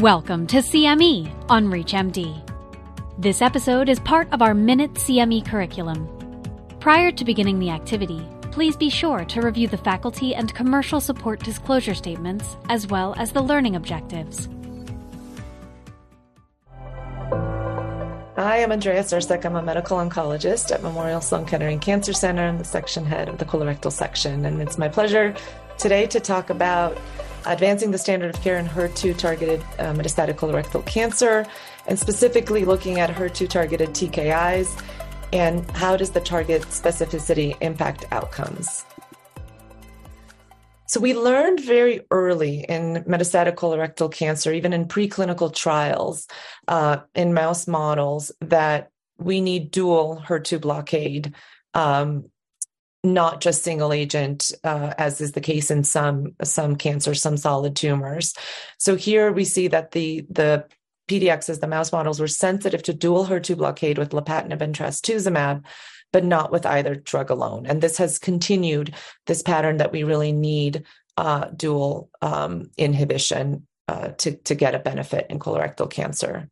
Welcome to CME on ReachMD. This episode is part of our Minute CME curriculum. Prior to beginning the activity, please be sure to review the faculty and commercial support disclosure statements as well as the learning objectives. Hi, I'm Andrea Cercek. I'm a medical oncologist at Memorial Sloan Kettering Cancer Center and the section head of the colorectal section. And it's my pleasure today to talk about advancing the standard of care in HER2 targeted uh, metastatic colorectal cancer, and specifically looking at HER2 targeted TKIs and how does the target specificity impact outcomes. So, we learned very early in metastatic colorectal cancer, even in preclinical trials uh, in mouse models, that we need dual HER2 blockade um, not just single agent, uh, as is the case in some some cancers, some solid tumors. So here we see that the the PDXs, the mouse models, were sensitive to dual HER2 blockade with lapatinib and trastuzumab, but not with either drug alone. And this has continued this pattern that we really need uh, dual um, inhibition uh, to to get a benefit in colorectal cancer.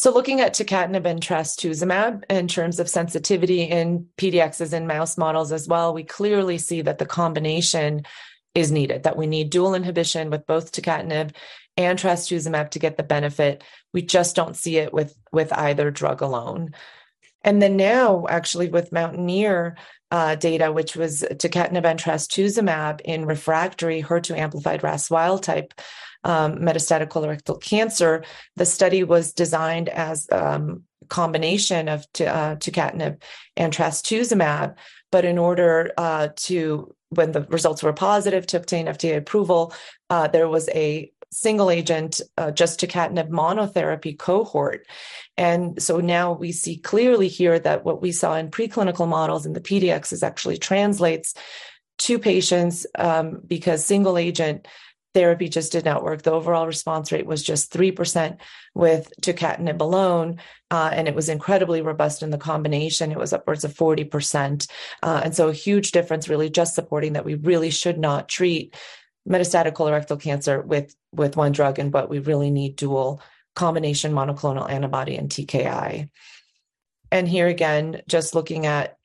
So looking at tucatinib and trastuzumab in terms of sensitivity in PDXs in mouse models as well, we clearly see that the combination is needed, that we need dual inhibition with both tucatinib and trastuzumab to get the benefit. We just don't see it with, with either drug alone. And then now, actually, with Mountaineer uh, data, which was tucatinib and trastuzumab in refractory HER2 amplified RAS wild type um, metastatic colorectal cancer. The study was designed as um, combination of t- uh, tucatinib and trastuzumab, but in order uh, to when the results were positive to obtain FDA approval, uh, there was a single agent, uh, just tucatinib monotherapy cohort. And so now we see clearly here that what we saw in preclinical models in the PDX is actually translates to patients um, because single agent therapy just did not work. The overall response rate was just 3% with tucatinib alone, uh, and it was incredibly robust in the combination. It was upwards of 40%. Uh, and so a huge difference, really, just supporting that we really should not treat metastatic colorectal cancer with, with one drug, and but we really need dual combination monoclonal antibody and TKI. And here again, just looking at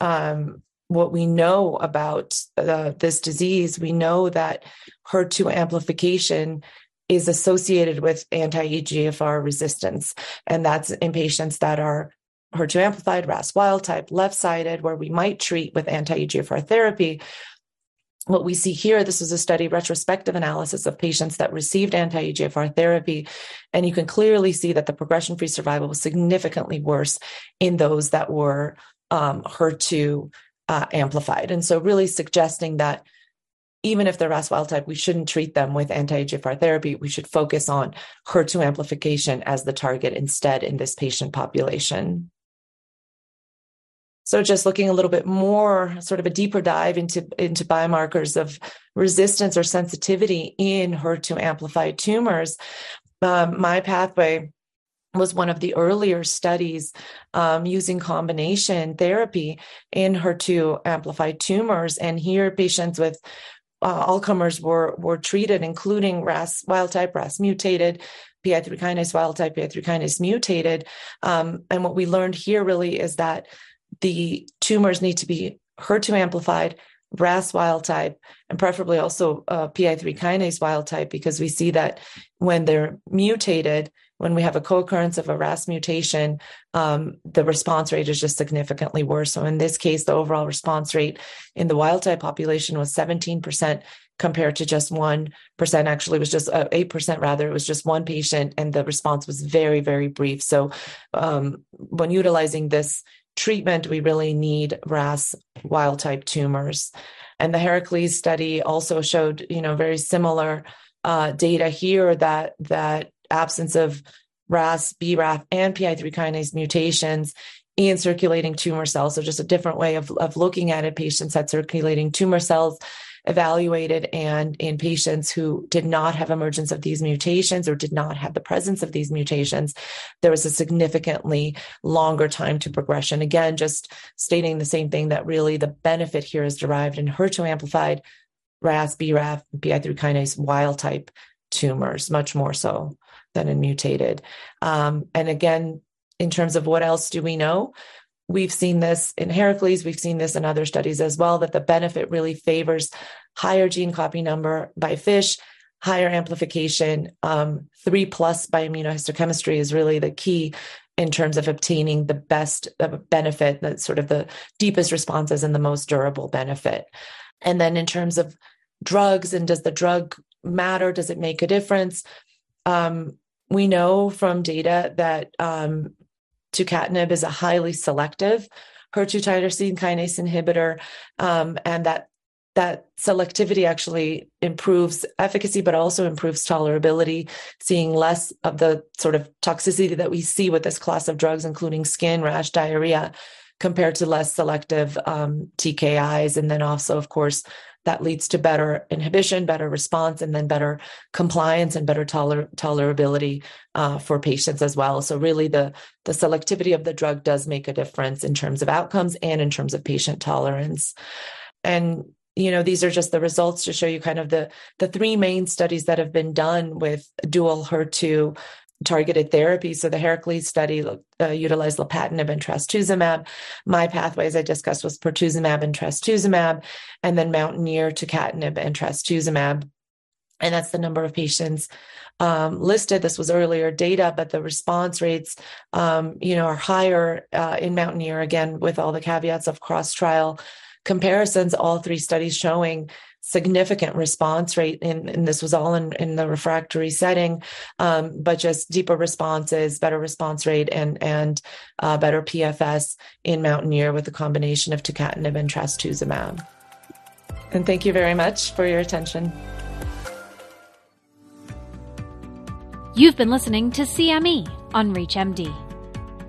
um, what we know about uh, this disease, we know that HER2 amplification is associated with anti EGFR resistance. And that's in patients that are HER2 amplified, RAS wild type, left sided, where we might treat with anti EGFR therapy. What we see here, this is a study retrospective analysis of patients that received anti EGFR therapy. And you can clearly see that the progression free survival was significantly worse in those that were um, HER2 uh, amplified. And so, really suggesting that even if they're RAS wild type, we shouldn't treat them with anti EGFR therapy. We should focus on HER2 amplification as the target instead in this patient population. So, just looking a little bit more, sort of a deeper dive into, into biomarkers of resistance or sensitivity in HER2 amplified tumors, um, MyPathway was one of the earlier studies um, using combination therapy in HER2 amplified tumors. And here, patients with uh, all comers were were treated, including RAS wild type, RAS mutated, PI3 kinase wild type, PI3 kinase mutated. Um, and what we learned here really is that the tumors need to be HER2 amplified, RAS wild type, and preferably also uh, PI3 kinase wild type, because we see that when they're mutated, when we have a co-occurrence of a RAS mutation, um, the response rate is just significantly worse. So in this case, the overall response rate in the wild type population was 17% compared to just 1%. Actually, it was just uh, 8% rather. It was just one patient, and the response was very, very brief. So um, when utilizing this treatment, we really need RAS wild type tumors. And the Heracles study also showed, you know, very similar uh, data here that that absence of RAS, BRAF, and PI3 kinase mutations in circulating tumor cells. So just a different way of, of looking at it. Patients had circulating tumor cells evaluated and in patients who did not have emergence of these mutations or did not have the presence of these mutations, there was a significantly longer time to progression. Again, just stating the same thing that really the benefit here is derived in HER2 amplified RAS, BRAF, PI3 kinase wild type tumors, much more so than in mutated. Um, and again, in terms of what else do we know? We've seen this in Heracles, we've seen this in other studies as well, that the benefit really favors higher gene copy number by fish, higher amplification. Um, three plus by immunohistochemistry is really the key in terms of obtaining the best benefit, that sort of the deepest responses and the most durable benefit. And then in terms of drugs and does the drug matter? Does it make a difference? Um, we know from data that um, tucatinib is a highly selective HER2 tyrosine kinase inhibitor, um, and that that selectivity actually improves efficacy, but also improves tolerability, seeing less of the sort of toxicity that we see with this class of drugs, including skin rash, diarrhea, compared to less selective um, TKIs. And then also, of course, that leads to better inhibition, better response, and then better compliance and better toler- tolerability uh, for patients as well. So really, the the selectivity of the drug does make a difference in terms of outcomes and in terms of patient tolerance. And you know these are just the results to show you kind of the the three main studies that have been done with dual HER2 targeted therapy. So the Heracles study uh, utilized lapatinib and trastuzumab. MyPathway, as I discussed, was pertuzumab and trastuzumab, and then Mountaineer, to tucatinib, and trastuzumab. And that's the number of patients um, listed. This was earlier data, but the response rates, um, you know, are higher uh, in Mountaineer again with all the caveats of cross trial comparisons. All three studies showing significant response rate and, and this was all in, in the refractory setting um, but just deeper responses better response rate and and uh, better pfs in mountaineer with a combination of tucatinib and trastuzumab. And thank you very much for your attention. You've been listening to cme on reachmd.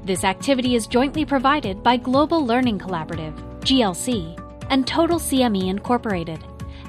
This activity is jointly provided by global learning collaborative glc and total cme incorporated